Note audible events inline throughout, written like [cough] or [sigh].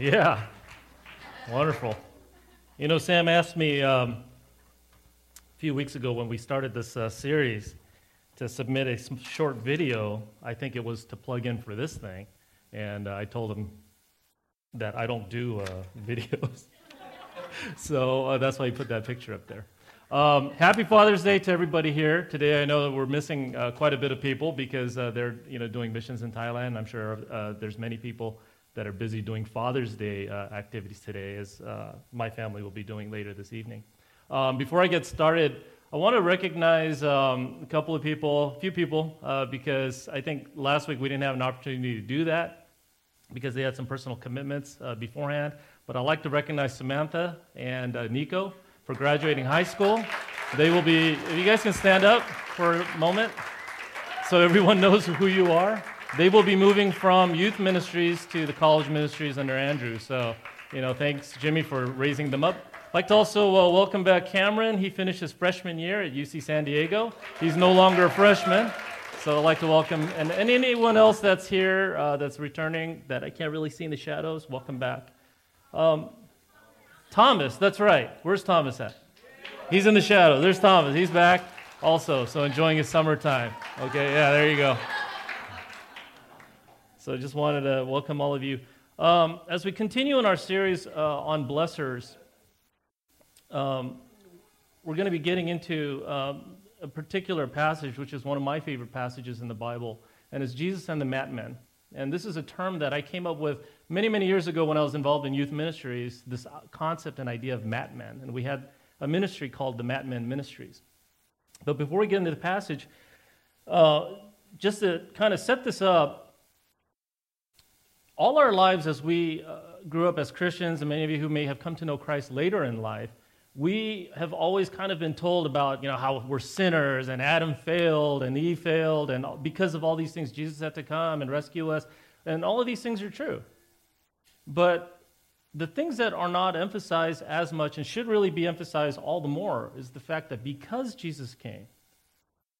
Yeah. Wonderful. You know, Sam asked me um, a few weeks ago when we started this uh, series to submit a short video. I think it was to plug in for this thing. And uh, I told him that I don't do uh, [laughs] videos. so uh, that's why he put that picture up there. Um, happy Father's Day to everybody here today. I know that we're missing uh, quite a bit of people because uh, they're you know doing missions in Thailand. I'm sure there's many people that are busy doing Father's Day uh, activities today, as uh, my family will be doing later this evening. Um, before I get started, I want to recognize um, a couple of people, a few people, uh, because I think last week we didn't have an opportunity to do that because they had some personal commitments uh, beforehand. But I'd like to recognize Samantha and uh, Nico for graduating high school. They will be, if you guys can stand up for a moment so everyone [laughs] knows who you are they will be moving from youth ministries to the college ministries under Andrew. So, you know, thanks, Jimmy, for raising them up. I'd like to also uh, welcome back Cameron. He finished his freshman year at UC San Diego. He's no longer a freshman. So I'd like to welcome, and, and anyone else that's here uh, that's returning that I can't really see in the shadows, welcome back. Um, Thomas, that's right. Where's Thomas at? He's in the shadow. There's Thomas. He's back also. So enjoying his summertime. Okay, yeah, there you go. So I just wanted to welcome all of you. Um, as we continue in our series uh, on blessers, um, we're going to be getting into um, a particular passage, which is one of my favorite passages in the Bible, and it's Jesus and the Matmen. And this is a term that I came up with many, many years ago when I was involved in youth ministries, this concept and idea of Matmen. And we had a ministry called the Matmen Ministries. But before we get into the passage, uh, just to kind of set this up, all our lives as we uh, grew up as Christians, and many of you who may have come to know Christ later in life, we have always kind of been told about you know how we're sinners and Adam failed and Eve failed and because of all these things Jesus had to come and rescue us and all of these things are true. But the things that are not emphasized as much and should really be emphasized all the more is the fact that because Jesus came,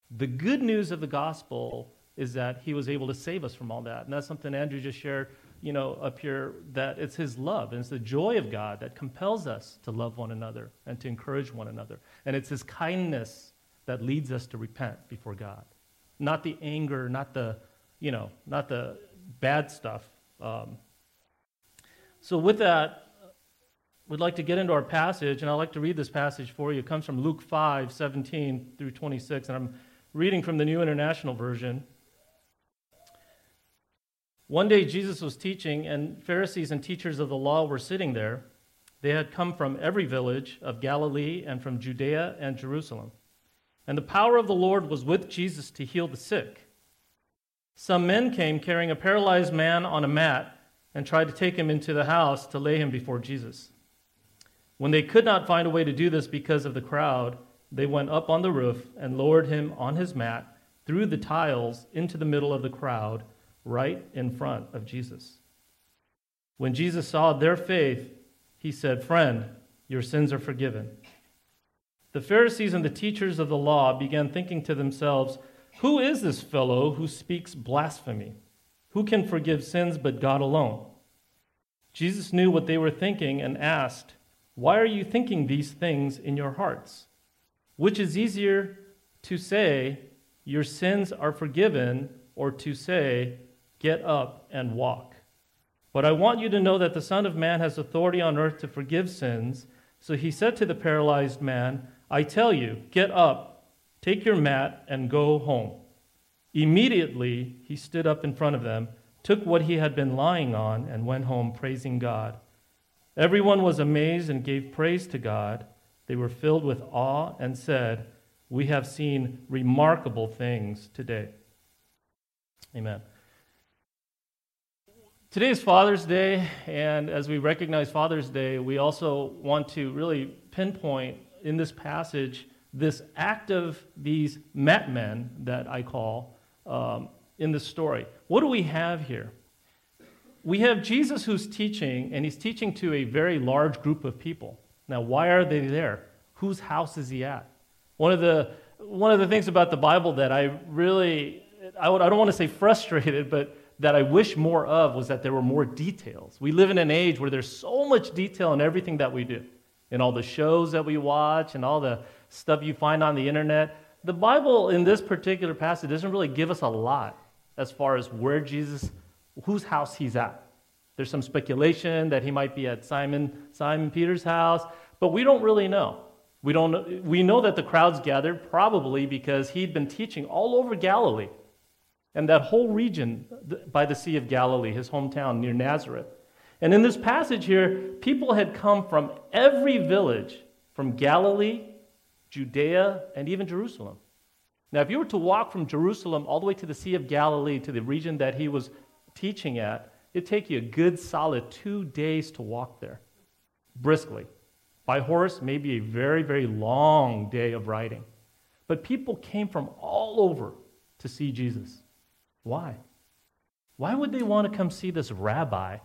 the good news of the gospel is that he was able to save us from all that. And that's something Andrew just shared you know, up here that it's His love and it's the joy of God that compels us to love one another and to encourage one another. And it's His kindness that leads us to repent before God, not the anger, not the, you know, not the bad stuff. Um, so with that, we'd like to get into our passage, and I'd like to read this passage for you. It comes from Luke 5, 17 through 26, and I'm reading from the New International Version. One day Jesus was teaching, and Pharisees and teachers of the law were sitting there. They had come from every village of Galilee and from Judea and Jerusalem. And the power of the Lord was with Jesus to heal the sick. Some men came carrying a paralyzed man on a mat and tried to take him into the house to lay him before Jesus. When they could not find a way to do this because of the crowd, they went up on the roof and lowered him on his mat through the tiles into the middle of the crowd right in front of Jesus. When Jesus saw their faith, he said, Friend, your sins are forgiven. The Pharisees and the teachers of the law began thinking to themselves, Who is this fellow who speaks blasphemy? Who can forgive sins but God alone? Jesus knew what they were thinking and asked, Why are you thinking these things in your hearts? Which is easier to say, Your sins are forgiven, or to say, Get up and walk. But I want you to know that the Son of Man has authority on earth to forgive sins. So he said to the paralyzed man, I tell you, get up, take your mat, and go home. Immediately he stood up in front of them, took what he had been lying on, and went home praising God. Everyone was amazed and gave praise to God. They were filled with awe and said, We have seen remarkable things today. Amen. Today is Father's Day, and as we recognize Father's Day, we also want to really pinpoint in this passage this act of these men that I call um, in the story. What do we have here? We have Jesus who's teaching, and he's teaching to a very large group of people. Now, why are they there? Whose house is he at? One of the, one of the things about the Bible that I really, I, would, I don't want to say [laughs] frustrated, but that I wish more of was that there were more details. We live in an age where there's so much detail in everything that we do, in all the shows that we watch and all the stuff you find on the internet. The Bible in this particular passage doesn't really give us a lot as far as where Jesus, whose house he's at. There's some speculation that he might be at Simon, Simon Peter's house, but we don't really know. We, don't we know that the crowds gathered probably because he'd been teaching all over Galilee and that whole region by the Sea of Galilee, his hometown near Nazareth. And in this passage here, people had come from every village from Galilee, Judea, and even Jerusalem. Now, if you were to walk from Jerusalem all the way to the Sea of Galilee, to the region that he was teaching at, it'd take you a good solid two days to walk there, briskly. By horse, maybe a very, very long day of riding. But people came from all over to see Jesus. Why? Why would they want to come see this rabbi?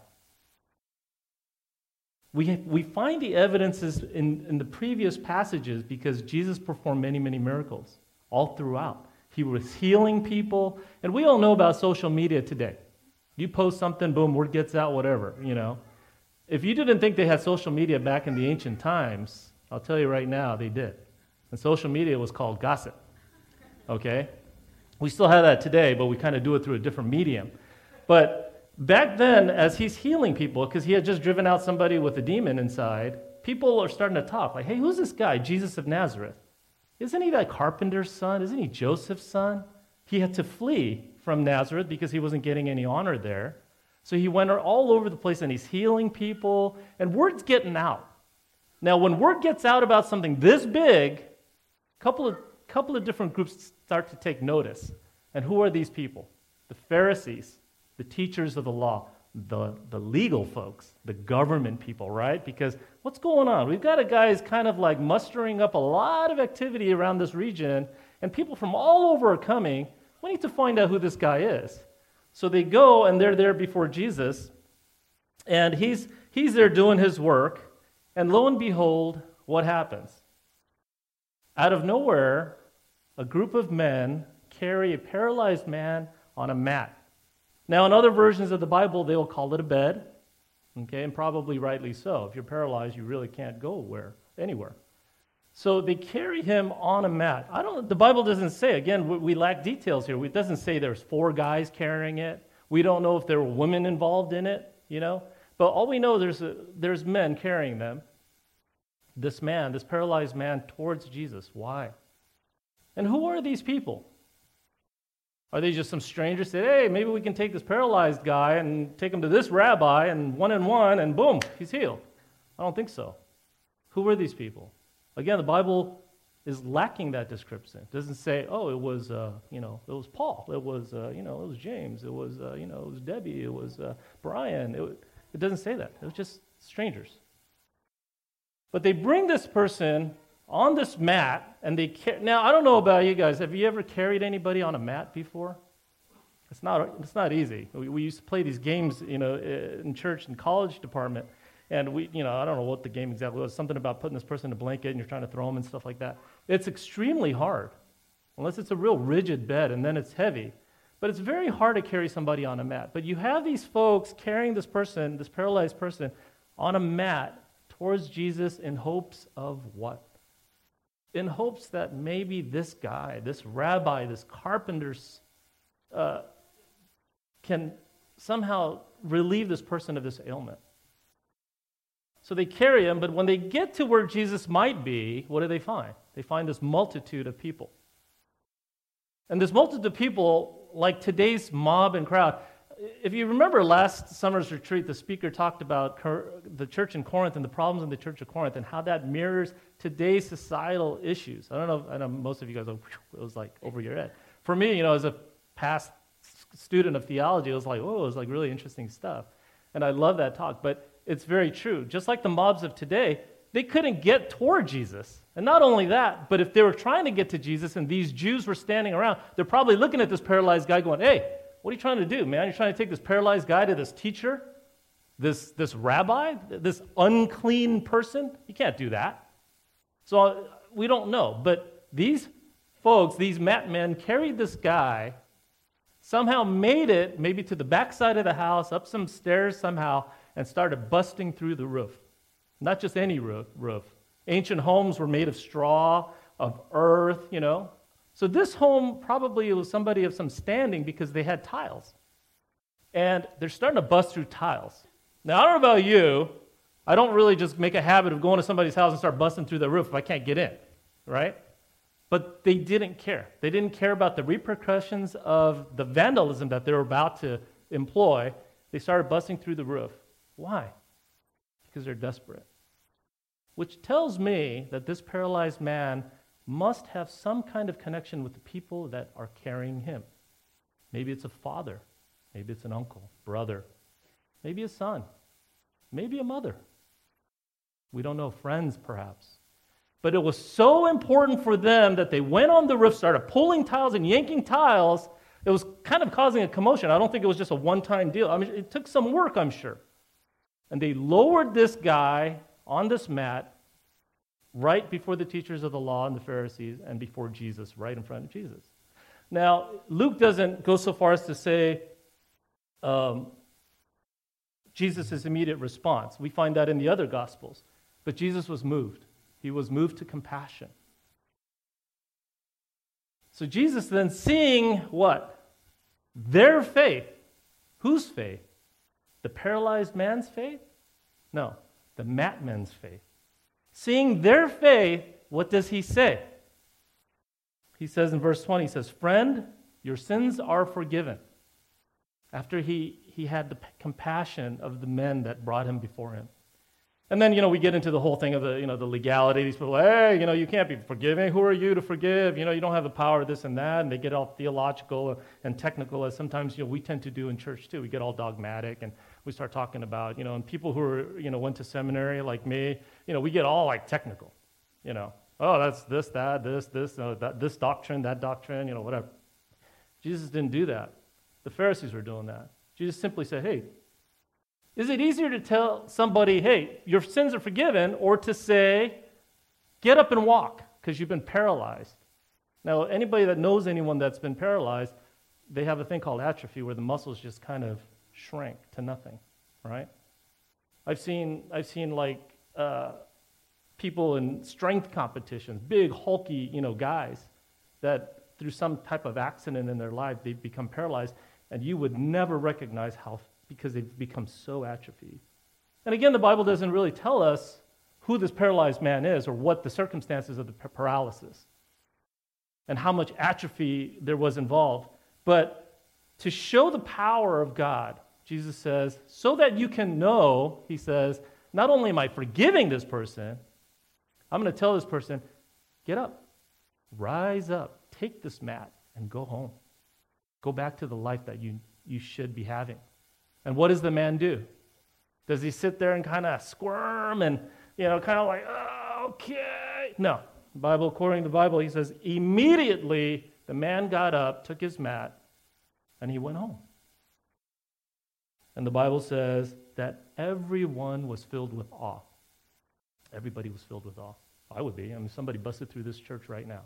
We, we find the evidences in, in the previous passages because Jesus performed many, many miracles all throughout. He was healing people, and we all know about social media today. You post something, boom, word gets out, whatever, you know. If you didn't think they had social media back in the ancient times, I'll tell you right now, they did. And social media was called gossip. Okay? We still have that today, but we kind of do it through a different medium. But back then, as he's healing people, because he had just driven out somebody with a demon inside, people are starting to talk like, hey, who's this guy, Jesus of Nazareth? Isn't he that carpenter's son? Isn't he Joseph's son? He had to flee from Nazareth because he wasn't getting any honor there. So he went all over the place and he's healing people, and word's getting out. Now, when word gets out about something this big, a couple of couple of different groups start to take notice. And who are these people? The Pharisees, the teachers of the law, the, the legal folks, the government people, right? Because what's going on? We've got a guy who's kind of like mustering up a lot of activity around this region, and people from all over are coming. We need to find out who this guy is. So they go and they're there before Jesus, and he's, he's there doing his work, and lo and behold, what happens? Out of nowhere, a group of men carry a paralyzed man on a mat. Now, in other versions of the Bible, they will call it a bed, okay, and probably rightly so. If you're paralyzed, you really can't go where, anywhere. So they carry him on a mat. I don't. The Bible doesn't say. Again, we, we lack details here. It doesn't say there's four guys carrying it. We don't know if there were women involved in it. You know, but all we know there's a, there's men carrying them. This man, this paralyzed man, towards Jesus. Why? And who are these people? Are they just some strangers say, hey, maybe we can take this paralyzed guy and take him to this rabbi, and one and one, and boom, he's healed? I don't think so. Who were these people? Again, the Bible is lacking that description. It doesn't say, oh, it was, uh, you know, it was Paul, it was, uh, you know, it was James, it was, uh, you know, it was Debbie, it was uh, Brian. It, it doesn't say that. It was just strangers. But they bring this person on this mat, and they car- now I don't know about you guys. Have you ever carried anybody on a mat before? It's not it's not easy. We, we used to play these games, you know, in church and college department, and we, you know, I don't know what the game exactly was. Something about putting this person in a blanket and you're trying to throw them and stuff like that. It's extremely hard, unless it's a real rigid bed, and then it's heavy. But it's very hard to carry somebody on a mat. But you have these folks carrying this person, this paralyzed person, on a mat towards Jesus in hopes of what? In hopes that maybe this guy, this rabbi, this carpenter, uh, can somehow relieve this person of this ailment. So they carry him, but when they get to where Jesus might be, what do they find? They find this multitude of people. And this multitude of people, like today's mob and crowd, if you remember last summer's retreat, the speaker talked about the church in Corinth and the problems in the church of Corinth and how that mirrors today's societal issues. I don't know, I know most of you guys, it was like over your head. For me, you know, as a past student of theology, it was like, oh, it was like really interesting stuff. And I love that talk, but it's very true. Just like the mobs of today, they couldn't get toward Jesus. And not only that, but if they were trying to get to Jesus and these Jews were standing around, they're probably looking at this paralyzed guy going, hey, what are you trying to do, man? You're trying to take this paralyzed guy to this teacher, this, this rabbi, this unclean person? You can't do that. So we don't know. But these folks, these mat men, carried this guy somehow made it maybe to the backside of the house, up some stairs somehow, and started busting through the roof. Not just any roof. roof. Ancient homes were made of straw, of earth, you know. So this home probably was somebody of some standing because they had tiles. And they're starting to bust through tiles. Now, I don't know about you. I don't really just make a habit of going to somebody's house and start busting through the roof if I can't get in, right? But they didn't care. They didn't care about the repercussions of the vandalism that they were about to employ. They started busting through the roof. Why? Because they're desperate. Which tells me that this paralyzed man must have some kind of connection with the people that are carrying him. Maybe it's a father, maybe it's an uncle, brother, maybe a son, maybe a mother. We don't know, friends perhaps. But it was so important for them that they went on the roof, started pulling tiles and yanking tiles. It was kind of causing a commotion. I don't think it was just a one time deal. I mean, it took some work, I'm sure. And they lowered this guy on this mat right before the teachers of the law and the Pharisees and before Jesus, right in front of Jesus. Now, Luke doesn't go so far as to say um, Jesus' immediate response. We find that in the other Gospels. But Jesus was moved. He was moved to compassion. So Jesus then seeing what? Their faith. Whose faith? The paralyzed man's faith? No, the Matmen's faith. Seeing their faith, what does he say? He says in verse 20, he says, Friend, your sins are forgiven. After he, he had the compassion of the men that brought him before him. And then, you know, we get into the whole thing of the, you know, the legality. These people, hey, you know, you can't be forgiving. Who are you to forgive? You know, you don't have the power of this and that. And they get all theological and technical, as sometimes, you know, we tend to do in church too. We get all dogmatic and we start talking about, you know, and people who are, you know, went to seminary like me, you know, we get all like technical, you know. Oh, that's this, that, this, this, uh, that, this doctrine, that doctrine, you know, whatever. Jesus didn't do that. The Pharisees were doing that. Jesus simply said, hey, is it easier to tell somebody, hey, your sins are forgiven, or to say, get up and walk because you've been paralyzed? Now, anybody that knows anyone that's been paralyzed, they have a thing called atrophy where the muscles just kind of shrink to nothing, right? I've seen, I've seen like uh, people in strength competitions, big, hulky, you know, guys that through some type of accident in their life, they've become paralyzed, and you would never recognize how because they've become so atrophied. And again, the Bible doesn't really tell us who this paralyzed man is or what the circumstances of the paralysis and how much atrophy there was involved. But to show the power of God, Jesus says, so that you can know, he says, not only am I forgiving this person, I'm going to tell this person, get up, rise up, take this mat, and go home. Go back to the life that you, you should be having. And what does the man do? Does he sit there and kind of squirm and, you know, kind of like, oh, okay? No. The Bible, according to the Bible, he says, immediately the man got up, took his mat, and he went home. And the Bible says that everyone was filled with awe. Everybody was filled with awe. I would be. I mean, somebody busted through this church right now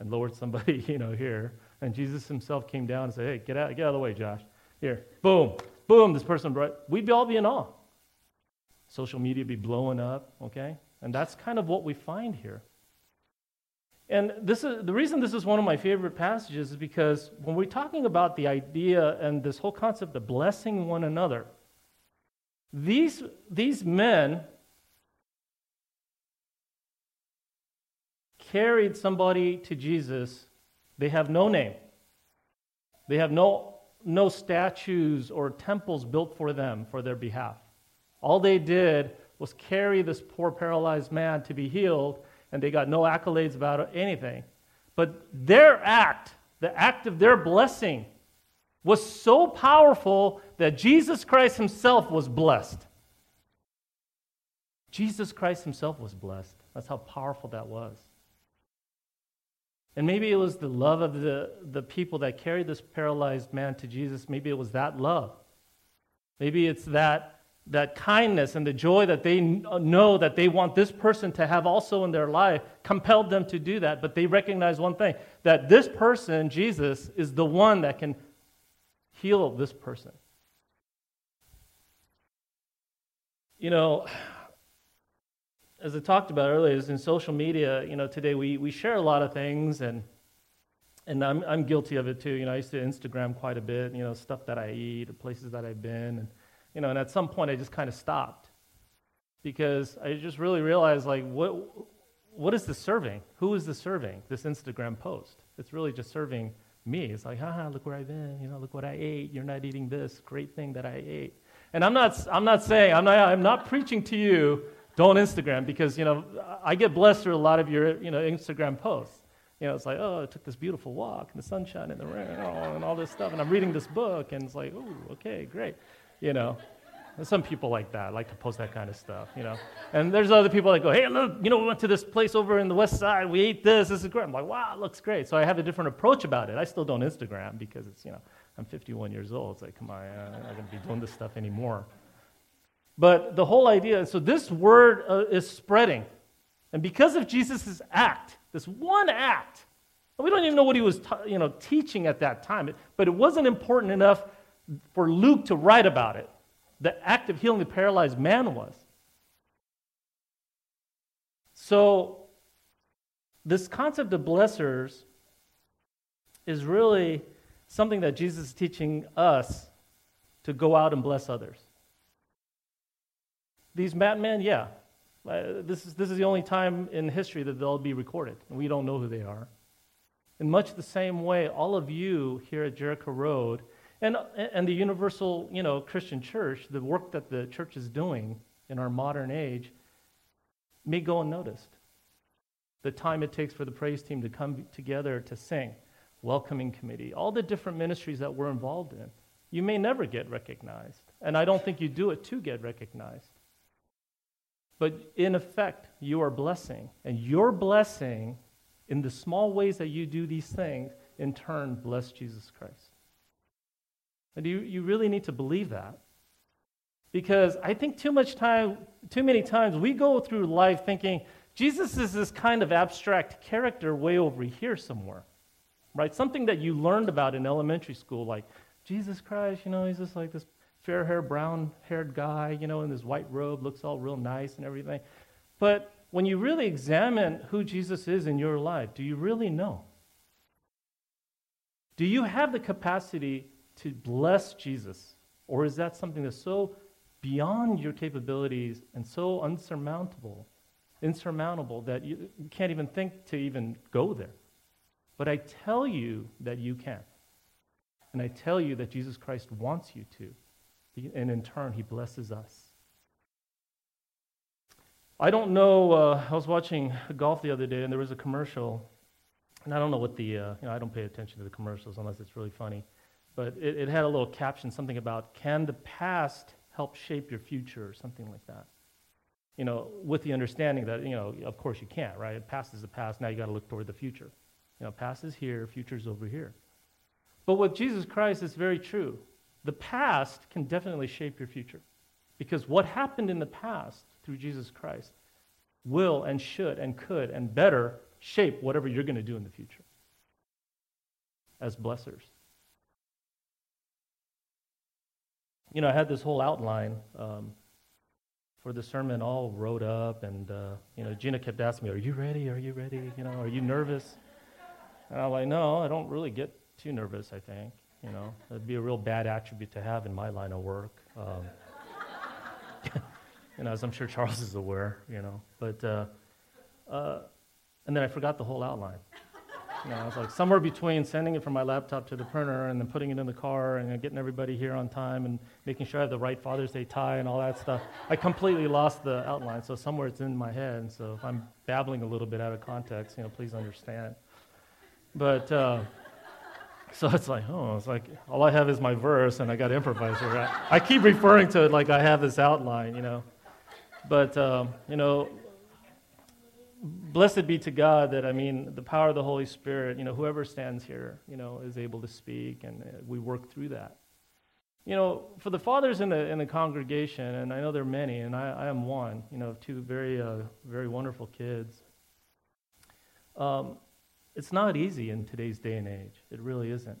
and lowered somebody, [laughs] you know, here. And Jesus himself came down and said, hey, get out, get out of the way, Josh. Here, boom, boom, this person, brought we'd all be in awe. Social media be blowing up, okay? And that's kind of what we find here. And this is, the reason this is one of my favorite passages is because when we're talking about the idea and this whole concept of blessing one another, these, these men carried somebody to Jesus. They have no name, they have no no statues or temples built for them for their behalf. All they did was carry this poor paralyzed man to be healed, and they got no accolades about anything. But their act, the act of their blessing, was so powerful that Jesus Christ himself was blessed. Jesus Christ himself was blessed. That's how powerful that was. And maybe it was the love of the, the people that carried this paralyzed man to Jesus. Maybe it was that love. Maybe it's that, that kindness and the joy that they uh, know that they want this person to have also in their life compelled them to do that. But they recognize one thing that this person, Jesus, is the one that can heal this person. You know, as I talked about earlier, is in social media, you know, today we, we share a lot of things and and I'm, I'm guilty of it too. You know, I used to Instagram quite a bit, you know, stuff that I eat places that I've been. And, you know, and at some point I just kind of stopped because I just really realized, like, what, what is this serving? Who is this serving, this Instagram post? It's really just serving me. It's like, haha, look where I've been. You know, look what I ate. You're not eating this great thing that I ate. And I'm not, I'm not saying, I'm not, I'm not preaching to you, don't Instagram, because, you know, I get blessed through a lot of your, you know, Instagram posts. You know, it's like, oh, I took this beautiful walk in the sunshine and the rain oh, and all this stuff. And I'm reading this book, and it's like, oh, okay, great. You know, some people like that, like to post that kind of stuff, you know. And there's other people that go, hey, look, you know, we went to this place over in the west side. We ate this. This is great. I'm like, wow, it looks great. So I have a different approach about it. I still don't Instagram because it's, you know, I'm 51 years old. It's like, come on, I'm not going to be doing this stuff anymore. But the whole idea, so this word uh, is spreading. And because of Jesus' act, this one act, we don't even know what he was you know, teaching at that time, but it wasn't important enough for Luke to write about it. The act of healing the paralyzed man was. So, this concept of blessers is really something that Jesus is teaching us to go out and bless others. These Matmen, yeah, uh, this, is, this is the only time in history that they'll be recorded, and we don't know who they are. In much the same way, all of you here at Jericho Road and, and the universal you know, Christian church, the work that the church is doing in our modern age, may go unnoticed. The time it takes for the praise team to come together to sing, welcoming committee, all the different ministries that we're involved in, you may never get recognized. And I don't think you do it to get recognized. But in effect, you are blessing. And your blessing, in the small ways that you do these things, in turn, bless Jesus Christ. And you, you really need to believe that. Because I think too much time, too many times, we go through life thinking Jesus is this kind of abstract character way over here somewhere. Right? Something that you learned about in elementary school, like Jesus Christ, you know, he's just like this fair haired, brown haired guy, you know, in this white robe, looks all real nice and everything. But when you really examine who Jesus is in your life, do you really know? Do you have the capacity to bless Jesus? Or is that something that's so beyond your capabilities and so unsurmountable, insurmountable that you, can't even think to even go there? But I tell you that you can. And I tell you that Jesus Christ wants you to and in turn, he blesses us. I don't know, uh, I was watching golf the other day, and there was a commercial, and I don't know what the, uh, you know, I don't pay attention to the commercials unless it's really funny, but it, it had a little caption, something about, can the past help shape your future, or something like that. You know, with the understanding that, you know, of course you can't, right? The Past is the past, now you got to look toward the future. You know, past is here, future is over here. But with Jesus Christ, it's very true. The past can definitely shape your future because what happened in the past through Jesus Christ will and should and could and better shape whatever you're going to do in the future as blessers. You know, I had this whole outline um, for the sermon all wrote up, and, uh, you know, Gina kept asking me, Are you ready? Are you ready? You know, are you nervous? And I'm like, No, I don't really get too nervous, I think. You know, that'd be a real bad attribute to have in my line of work. Um, [laughs] you know, as I'm sure Charles is aware. You know, but uh, uh, and then I forgot the whole outline. You know, I was like somewhere between sending it from my laptop to the printer and then putting it in the car and getting everybody here on time and making sure I have the right Father's Day tie and all that stuff. I completely lost the outline, so somewhere it's in my head. And so if I'm babbling a little bit out of context, you know, please understand. But uh, [laughs] so it's like, oh, it's like all I have is my verse, and I got to improvise. I, I, keep referring to it like I have this outline, you know. But um, you know, blessed be to God that I mean the power of the Holy Spirit. You know, whoever stands here, you know, is able to speak, and uh, we work through that. You know, for the fathers in the in the congregation, and I know there are many, and I, I am one. You know, two very uh, very wonderful kids. Um, it's not easy in today's day and age. It really isn't.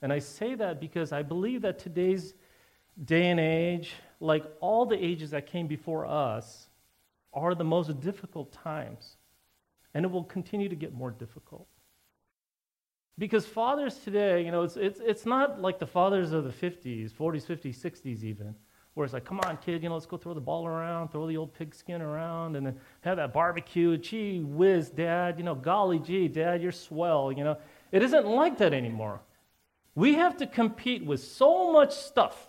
And I say that because I believe that today's day and age, like all the ages that came before us, are the most difficult times. And it will continue to get more difficult. Because fathers today, you know, it's, it's, it's not like the fathers of the 50s, 40s, 50s, 60s even, where it's like, come on, kid, you know, let's go throw the ball around, throw the old pigskin around, and then have that barbecue. Gee whiz, dad, you know, golly gee, dad, you're swell, you know. It isn't like that anymore. We have to compete with so much stuff.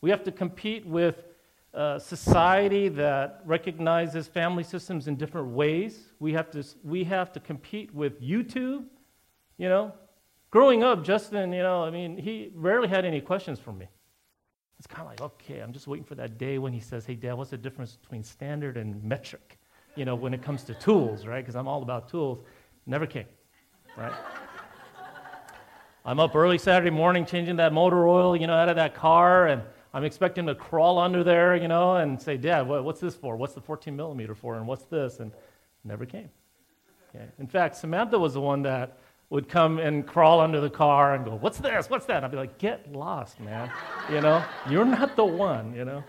We have to compete with society that recognizes family systems in different ways. We have to, we have to compete with YouTube you know, growing up, Justin, you know, I mean, he rarely had any questions for me. It's kind of like, okay, I'm just waiting for that day when he says, hey, Dad, what's the difference between standard and metric? You know, when it comes to tools, right? Because I'm all about tools. Never came, right? I'm up early Saturday morning changing that motor oil, you know, out of that car, and I'm expecting to crawl under there, you know, and say, Dad, what's this for? What's the 14 millimeter for? And what's this? And never came. Okay. In fact, Samantha was the one that would come and crawl under the car and go, What's this? What's that? I'd be like, Get lost, man. You know, you're not the one, you know.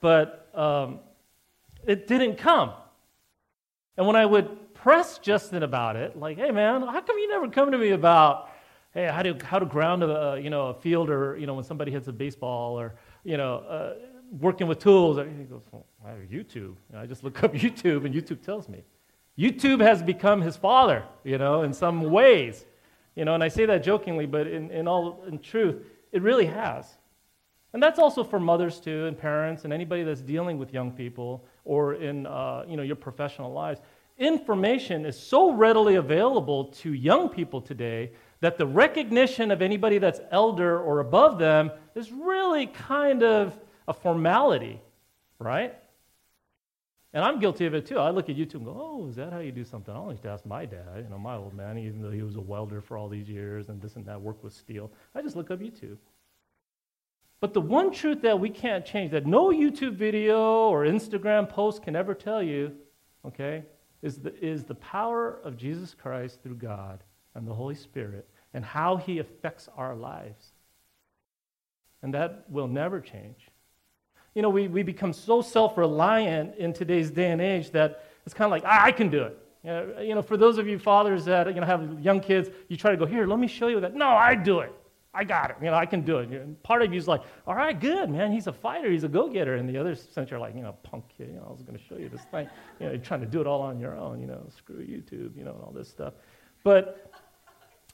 But um, it didn't come. And when I would press Justin about it, like, Hey, man, how come you never come to me about, hey, how to, how to ground a, you know, a field or, you know, when somebody hits a baseball or, you know, uh, working with tools? He goes, well, YouTube. I just look up [laughs] YouTube and YouTube tells me. YouTube has become his father, you know, in some ways. You know, and I say that jokingly, but in, in all in truth, it really has. And that's also for mothers too, and parents, and anybody that's dealing with young people or in uh, you know your professional lives. Information is so readily available to young people today that the recognition of anybody that's elder or above them is really kind of a formality, right? And I'm guilty of it too. I look at YouTube and go, oh, is that how you do something? I always ask my dad, you know, my old man, even though he was a welder for all these years and this and that, worked with steel. I just look up YouTube. But the one truth that we can't change, that no YouTube video or Instagram post can ever tell you, okay, is the, is the power of Jesus Christ through God and the Holy Spirit and how he affects our lives. And that will never change you know, we, we become so self reliant in today's day and age that it's kind of like, I, I can do it. You know, for those of you fathers that you know, have young kids, you try to go, here, let me show you that. No, I do it. I got it. You know, I can do it. And part of you is like, all right, good, man. He's a fighter. He's a go-getter. And the other sense, you're like, you know, punk kid. You know, I was going to show you this thing. You know, you're trying to do it all on your own. You know, screw YouTube. You know, and all this stuff. But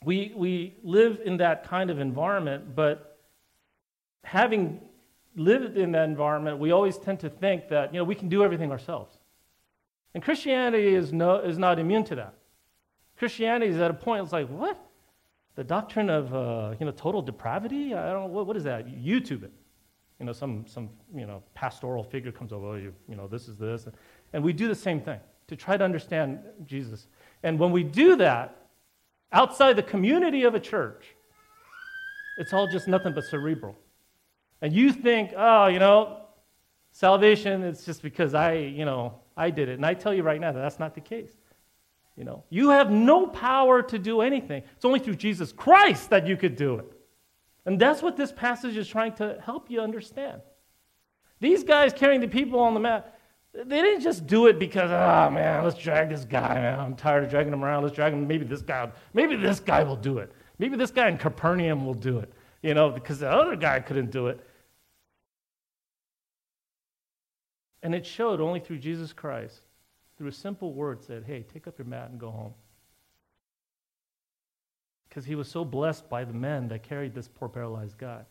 we we live in that kind of environment. But having lived in that environment, we always tend to think that you know we can do everything ourselves. And Christianity is, no, is not immune to that. Christianity is at a point, it's like, what? The doctrine of uh, you know, total depravity? I don't what, what is that? YouTube it. You know, some, some you know, pastoral figure comes over, oh, you, you know, this is this. And we do the same thing to try to understand Jesus. And when we do that, outside the community of a church, it's all just nothing but cerebral and you think, oh, you know, salvation is just because I, you know, I did it. And I tell you right now that that's not the case. You know, you have no power to do anything. It's only through Jesus Christ that you could do it. And that's what this passage is trying to help you understand. These guys carrying the people on the mat, they didn't just do it because, oh man, let's drag this guy, man. I'm tired of dragging him around. Let's drag him. Maybe this guy, maybe this guy will do it. Maybe this guy in Capernaum will do it. You know, because the other guy couldn't do it. And it showed only through Jesus Christ, through a simple word said, hey, take up your mat and go home. Because he was so blessed by the men that carried this poor paralyzed guy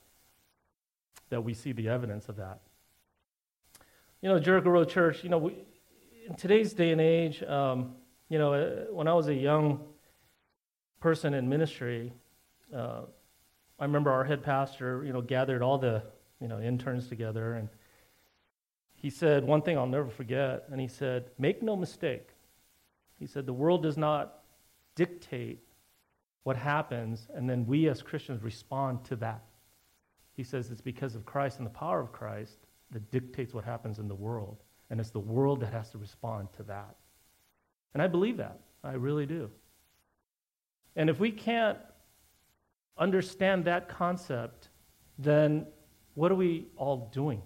that we see the evidence of that. You know, Jericho Road Church, you know, we, in today's day and age, um, you know, uh, when I was a young person in ministry, uh, I remember our head pastor, you know, gathered all the, you know, interns together and he said one thing I'll never forget, and he said, Make no mistake. He said, The world does not dictate what happens, and then we as Christians respond to that. He says it's because of Christ and the power of Christ that dictates what happens in the world, and it's the world that has to respond to that. And I believe that. I really do. And if we can't understand that concept, then what are we all doing?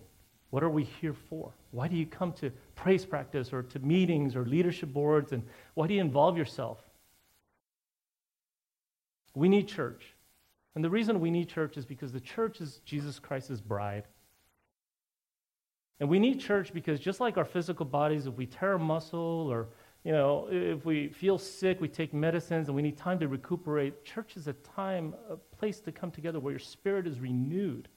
What are we here for? Why do you come to praise practice or to meetings or leadership boards? And why do you involve yourself? We need church. And the reason we need church is because the church is Jesus Christ's bride. And we need church because just like our physical bodies, if we tear a muscle or you know, if we feel sick, we take medicines and we need time to recuperate. Church is a time, a place to come together where your spirit is renewed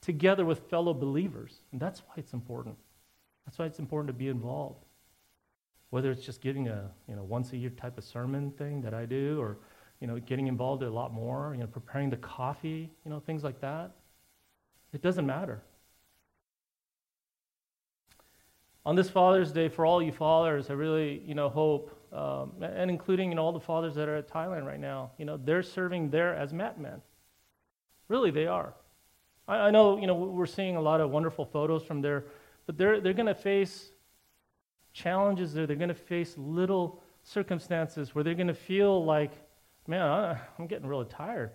together with fellow believers. And that's why it's important. That's why it's important to be involved. Whether it's just giving a you know, once a year type of sermon thing that I do, or you know, getting involved a lot more, you know, preparing the coffee, you know, things like that. It doesn't matter. On this Father's Day, for all you fathers, I really, you know, hope, um, and including, you know, all the fathers that are at Thailand right now, you know, they're serving there as mat men. Really, they are. I, I know, you know, we're seeing a lot of wonderful photos from there, but they're, they're going to face challenges there. They're going to face little circumstances where they're going to feel like, man, I, I'm getting really tired.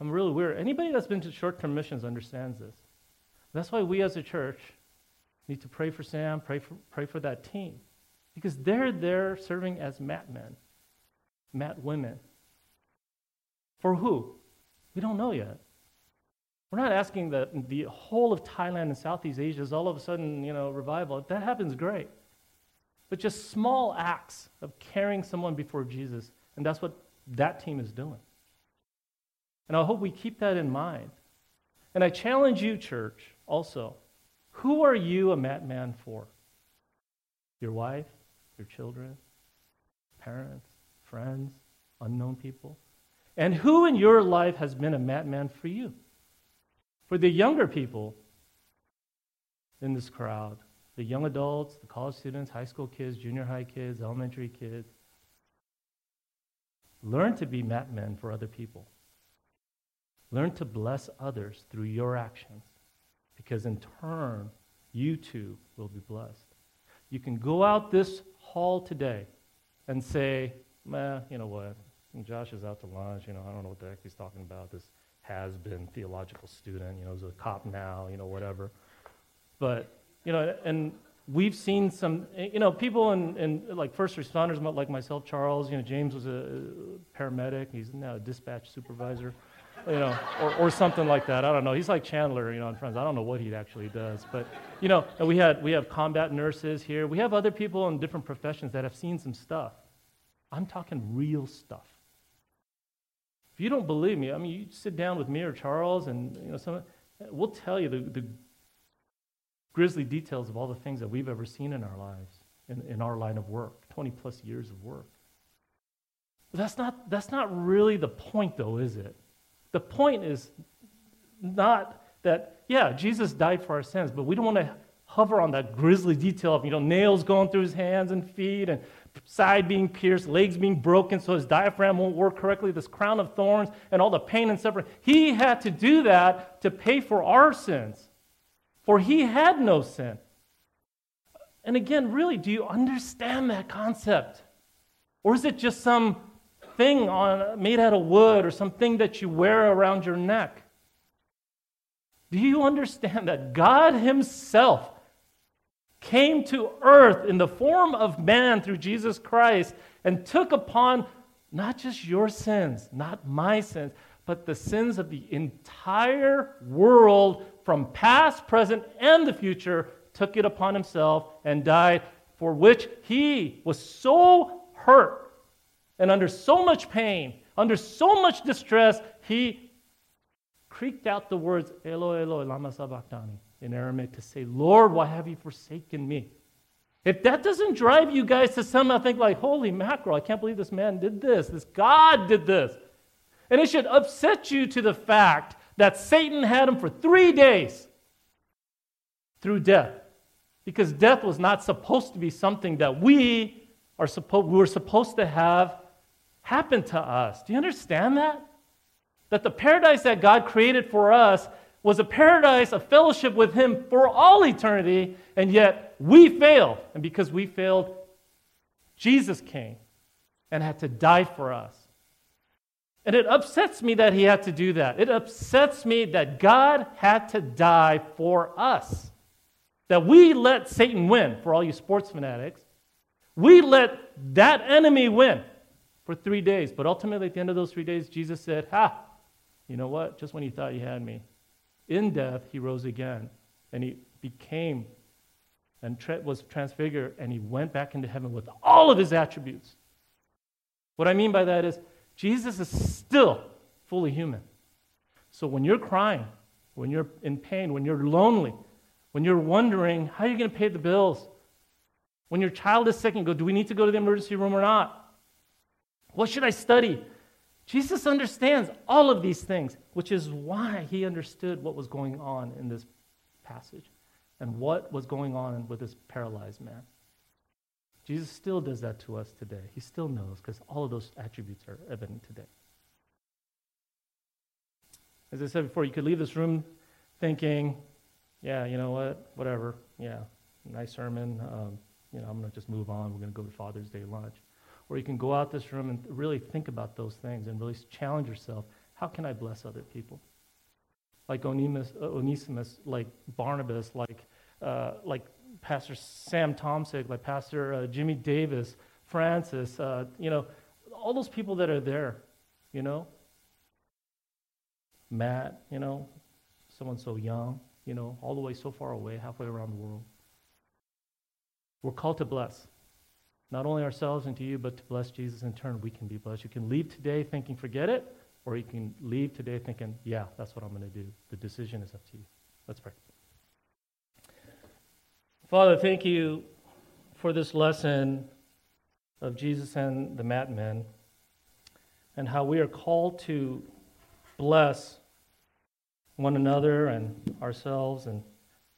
I'm really weird. Anybody that's been to short-term missions understands this. That's why we as a church need to pray for Sam, pray for, pray for that team. Because they're there serving as mat men, mat women. For who? We don't know yet. We're not asking that the whole of Thailand and Southeast Asia is all of a sudden, you know, revival. If that happens, great. But just small acts of carrying someone before Jesus. And that's what that team is doing. And I hope we keep that in mind. And I challenge you, church, also. Who are you a mat man for? Your wife, your children, parents, friends, unknown people? And who in your life has been a mat man for you? For the younger people in this crowd, the young adults, the college students, high school kids, junior high kids, elementary kids, learn to be mat men for other people. Learn to bless others through your actions because in turn, you too will be blessed. You can go out this hall today and say, Meh, you know what? Josh is out to lunch. You know, I don't know what the heck he's talking about. This has been theological student, you know, he's a cop now, you know, whatever. But, you know, and we've seen some, eh, you know, people in, in like first responders like myself, Charles, you know, James was a paramedic. He's now a dispatch supervisor you know, or, or something like that. I don't know. He's like Chandler, you know, in Friends. I don't know what he actually does, but you know, we had we have combat nurses here. We have other people in different professions that have seen some stuff. I'm talking real stuff. If you don't believe me, I mean, you sit down with me or Charles, and you know, some, we'll tell you the, the grisly details of all the things that we've ever seen in our lives, in, in our line of work, 20 plus years of work. That's not, that's not really the point, though, is it? The point is not that, yeah, Jesus died for our sins, but we don't want to hover on that grisly detail of, you know, nails going through his hands and feet and side being pierced, legs being broken so his diaphragm won't work correctly, this crown of thorns and all the pain and suffering. He had to do that to pay for our sins, for he had no sin. And again, really, do you understand that concept? Or is it just some thing on, made out of wood or something that you wear around your neck. Do you understand that God Himself came to earth in the form of man through Jesus Christ and took upon not just your sins, not my sins, but the sins of the entire world from past, present, and the future, took it upon himself and died, for which he was so hurt and under so much pain, under so much distress, he creaked out the words, Eloi, Eloi, lama sabachthani, in Aramaic to say, Lord, why have you forsaken me? If that doesn't drive you guys to somehow think like, holy mackerel, I can't believe this man did this. This God did this. And it should upset you to the fact that Satan had him for three days through death. Because death was not supposed to be something that we are supposed we were supposed to have happened to us. Do you understand that? That the paradise that God created for us was a paradise of fellowship with Him for all eternity, and yet we failed. And because we failed, Jesus came and had to die for us. And it upsets me that he had to do that. It upsets me that God had to die for us. That we let Satan win, for all you sports fanatics. We let that enemy win for three days. But ultimately, at the end of those three days, Jesus said, Ha, you know what? Just when you thought you had me. In death, he rose again. And he became and was transfigured, and he went back into heaven with all of his attributes. What I mean by that is, Jesus is still fully human. So when you're crying, when you're in pain, when you're lonely, when you're wondering how are you're going to pay the bills, when your child is sick and go, do we need to go to the emergency room or not? What should I study? Jesus understands all of these things, which is why he understood what was going on in this passage and what was going on with this paralyzed man. Jesus still does that to us today. He still knows because all of those attributes are evident today. As I said before, you could leave this room thinking, yeah, you know what, whatever, yeah, nice sermon. Um, you know, I'm going to just move on. We're going to go to Father's Day lunch. Or you can go out this room and really think about those things and really challenge yourself. How can I bless other people? Like Onesimus, Onesimus like Barnabas, like, uh, like Pastor Sam Tomsick, like Pastor uh, Jimmy Davis, Francis, uh, you know, all those people that are there, you know. Matt, you know, someone so young, you know, all the way so far away, halfway around the world. We're called to bless. Not only ourselves and to you, but to bless Jesus in turn. We can be blessed. You can leave today thinking, forget it, or you can leave today thinking, yeah, that's what I'm going to do. The decision is up to you. Let's pray. Father, thank you for this lesson of Jesus and the Matmen and how we are called to bless one another and ourselves and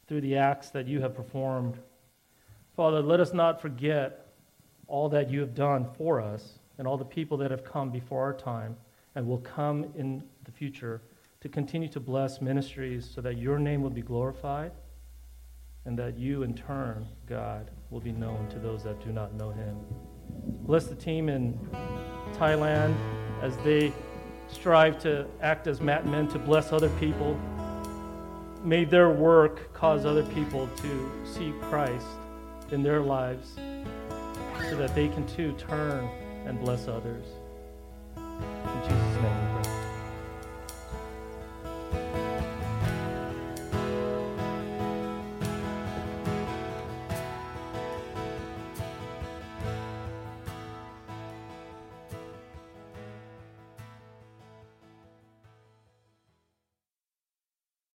through the acts that you have performed. Father, let us not forget all that you have done for us and all the people that have come before our time and will come in the future to continue to bless ministries so that your name will be glorified and that you, in turn, God, will be known to those that do not know him. Bless the team in Thailand as they strive to act as men to bless other people. May their work cause other people to see Christ in their lives so that they can too turn and bless others.